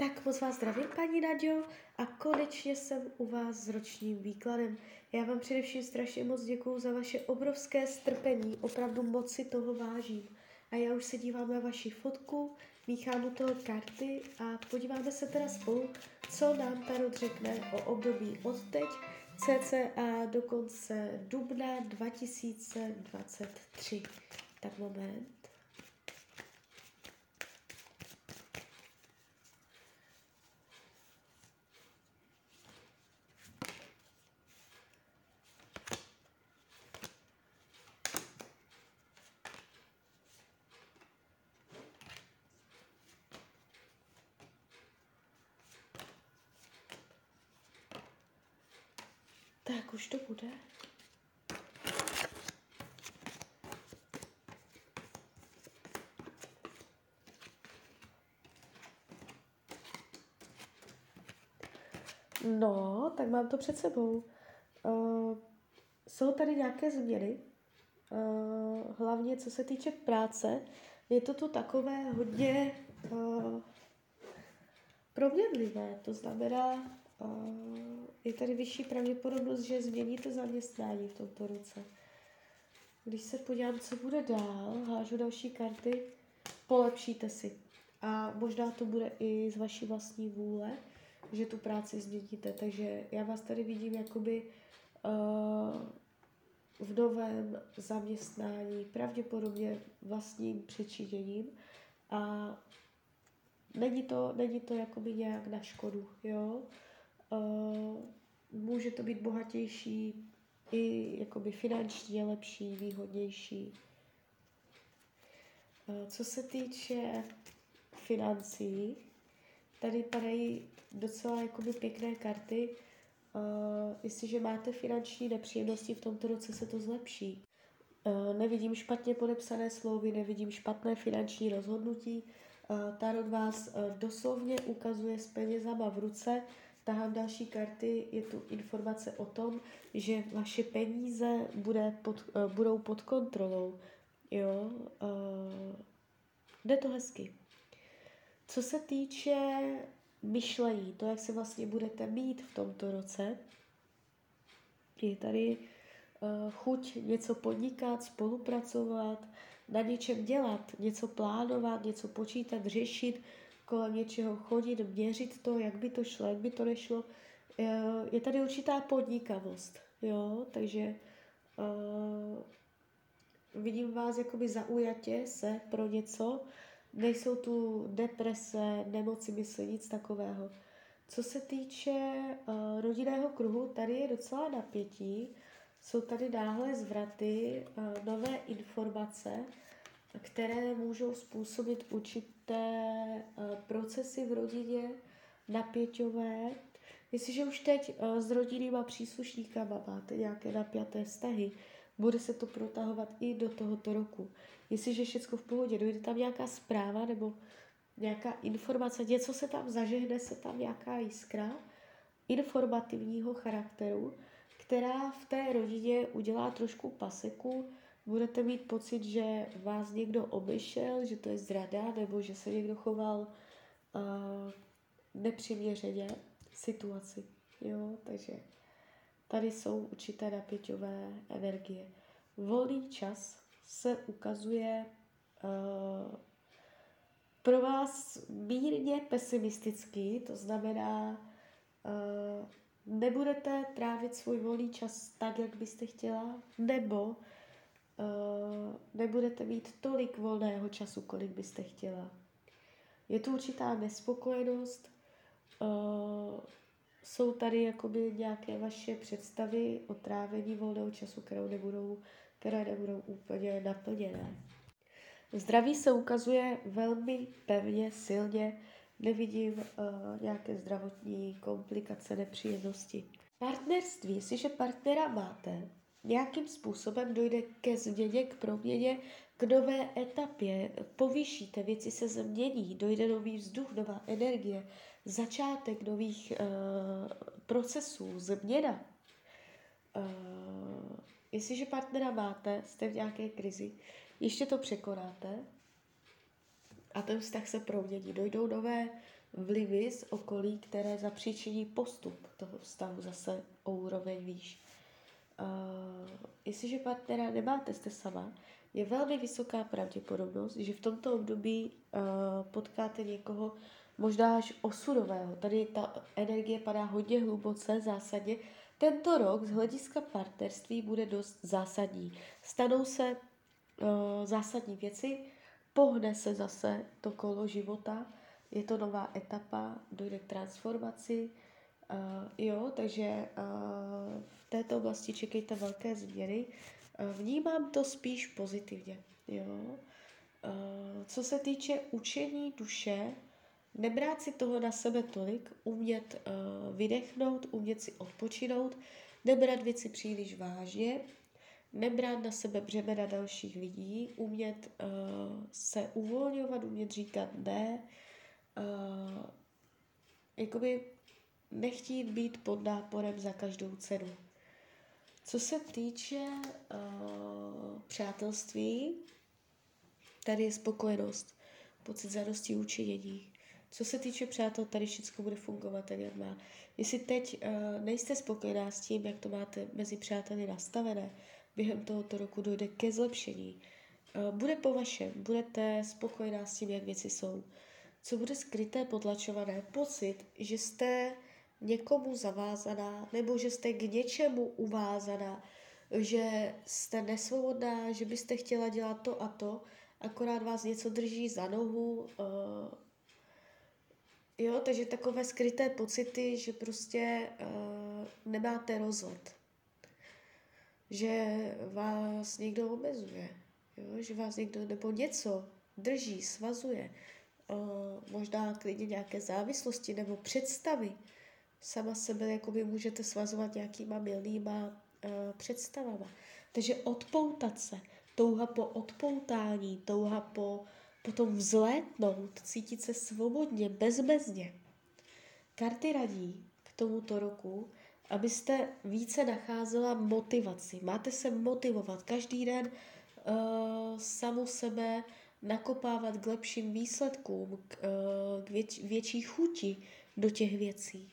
Tak moc vás zdravím, paní Naďo, a konečně jsem u vás s ročním výkladem. Já vám především strašně moc děkuju za vaše obrovské strpení, opravdu moc si toho vážím. A já už se dívám na vaši fotku, míchám u toho karty a podíváme se teda spolu, co nám Tarot řekne o období od teď, cca do konce dubna 2023. Tak moment. Tak už to bude. No, tak mám to před sebou. Uh, jsou tady nějaké změny, uh, hlavně co se týče práce. Je to tu takové hodně uh, proměnlivé, to znamená, je tady vyšší pravděpodobnost, že změníte zaměstnání v tomto roce. Když se podívám, co bude dál, hážu další karty, polepšíte si. A možná to bude i z vaší vlastní vůle, že tu práci změníte. Takže já vás tady vidím jakoby uh, v novém zaměstnání, pravděpodobně vlastním přičiněním. A není to, není to jakoby nějak na škodu, jo. Uh, může to být bohatější i jakoby finančně lepší, výhodnější. Uh, co se týče financí, tady padají docela jakoby pěkné karty. Uh, jestliže máte finanční nepříjemnosti, v tomto roce se to zlepší. Nevidím špatně podepsané slovy, nevidím špatné finanční rozhodnutí. Tarot vás doslovně ukazuje s penězama v ruce, tahám další karty, je tu informace o tom, že vaše peníze bude pod, uh, budou pod kontrolou. Jo, uh, jde to hezky. Co se týče myšlení, to, jak se vlastně budete mít v tomto roce, je tady uh, chuť něco podnikat, spolupracovat, na něčem dělat, něco plánovat, něco počítat, řešit, kolem něčeho chodit, měřit to, jak by to šlo, jak by to nešlo. Eh, je tady určitá podnikavost, jo, takže uh, vidím vás jakoby zaujatě se pro něco, nejsou tu deprese, nemoci mysli, nic takového. Co se týče uh, rodinného kruhu, tady je docela napětí, jsou tady náhle zvraty, uh, nové informace, které můžou způsobit určité uh, procesy v rodině, napěťové. Jestliže už teď uh, s rodinnýma příslušníkama máte nějaké napjaté vztahy, bude se to protahovat i do tohoto roku. Jestliže všechno v pohodě, dojde tam nějaká zpráva nebo nějaká informace, něco se tam zažehne, se tam nějaká jiskra informativního charakteru, která v té rodině udělá trošku paseku, budete mít pocit, že vás někdo obešel, že to je zrada, nebo že se někdo choval uh, nepřiměřeně situaci. Jo, takže tady jsou určité napěťové energie. Volný čas se ukazuje uh, pro vás mírně pesimistický, to znamená, uh, nebudete trávit svůj volný čas tak, jak byste chtěla, nebo uh, nebudete mít tolik volného času, kolik byste chtěla. Je tu určitá nespokojenost, uh, jsou tady jakoby nějaké vaše představy o trávení volného času, které nebudou, které nebudou úplně naplněné. Zdraví se ukazuje velmi pevně, silně, nevidím uh, nějaké zdravotní komplikace, nepříjemnosti. Partnerství, jestliže partnera máte, nějakým způsobem dojde ke změně, k proměně, k nové etapě, povýšíte, věci se změní, dojde nový vzduch, nová energie, začátek nových uh, procesů, změna. Uh, jestliže partnera máte, jste v nějaké krizi, ještě to překonáte a ten vztah se promění. Dojdou nové vlivy z okolí, které zapříčiní postup toho vztahu zase o úroveň výš. Uh, jestliže partnera nemáte, jste sama, je velmi vysoká pravděpodobnost, že v tomto období uh, potkáte někoho možná až osudového. Tady ta energie padá hodně hluboce, zásadně. Tento rok z hlediska partnerství bude dost zásadní. Stanou se uh, zásadní věci, pohne se zase to kolo života, je to nová etapa, dojde k transformaci, uh, jo, takže uh, v této oblasti čekejte velké změny. Uh, vnímám to spíš pozitivně, jo. Uh, co se týče učení duše, nebrát si toho na sebe tolik, umět uh, vydechnout, umět si odpočinout, nebrat věci příliš vážně, nebrát na sebe břemena dalších lidí, umět uh, se uvolňovat, umět říkat ne, uh, jakoby nechtít být pod náporem za každou cenu. Co se týče uh, přátelství, tady je spokojenost, pocit zadosti učinění. Co se týče přátel, tady všechno bude fungovat tak, jak má. Jestli teď uh, nejste spokojená s tím, jak to máte mezi přáteli nastavené, během tohoto roku dojde ke zlepšení. Uh, bude po vašem, budete spokojená s tím, jak věci jsou. Co bude skryté, potlačované? Pocit, že jste někomu zavázaná, nebo že jste k něčemu uvázaná, že jste nesvobodná, že byste chtěla dělat to a to, akorát vás něco drží za nohu, uh, Jo, takže takové skryté pocity, že prostě uh, nemáte rozhod. Že vás někdo omezuje. Jo, že vás někdo nebo něco drží, svazuje. Uh, možná klidně nějaké závislosti nebo představy. Sama sebe jakoby můžete svazovat nějakýma milnýma uh, představama. Takže odpoutat se, touha po odpoutání, touha po potom vzlétnout, cítit se svobodně, bezmezně. Karty radí k tomuto roku, abyste více nacházela motivaci. Máte se motivovat každý den uh, samu sebe nakopávat k lepším výsledkům, k, uh, k věč, větší chuti do těch věcí.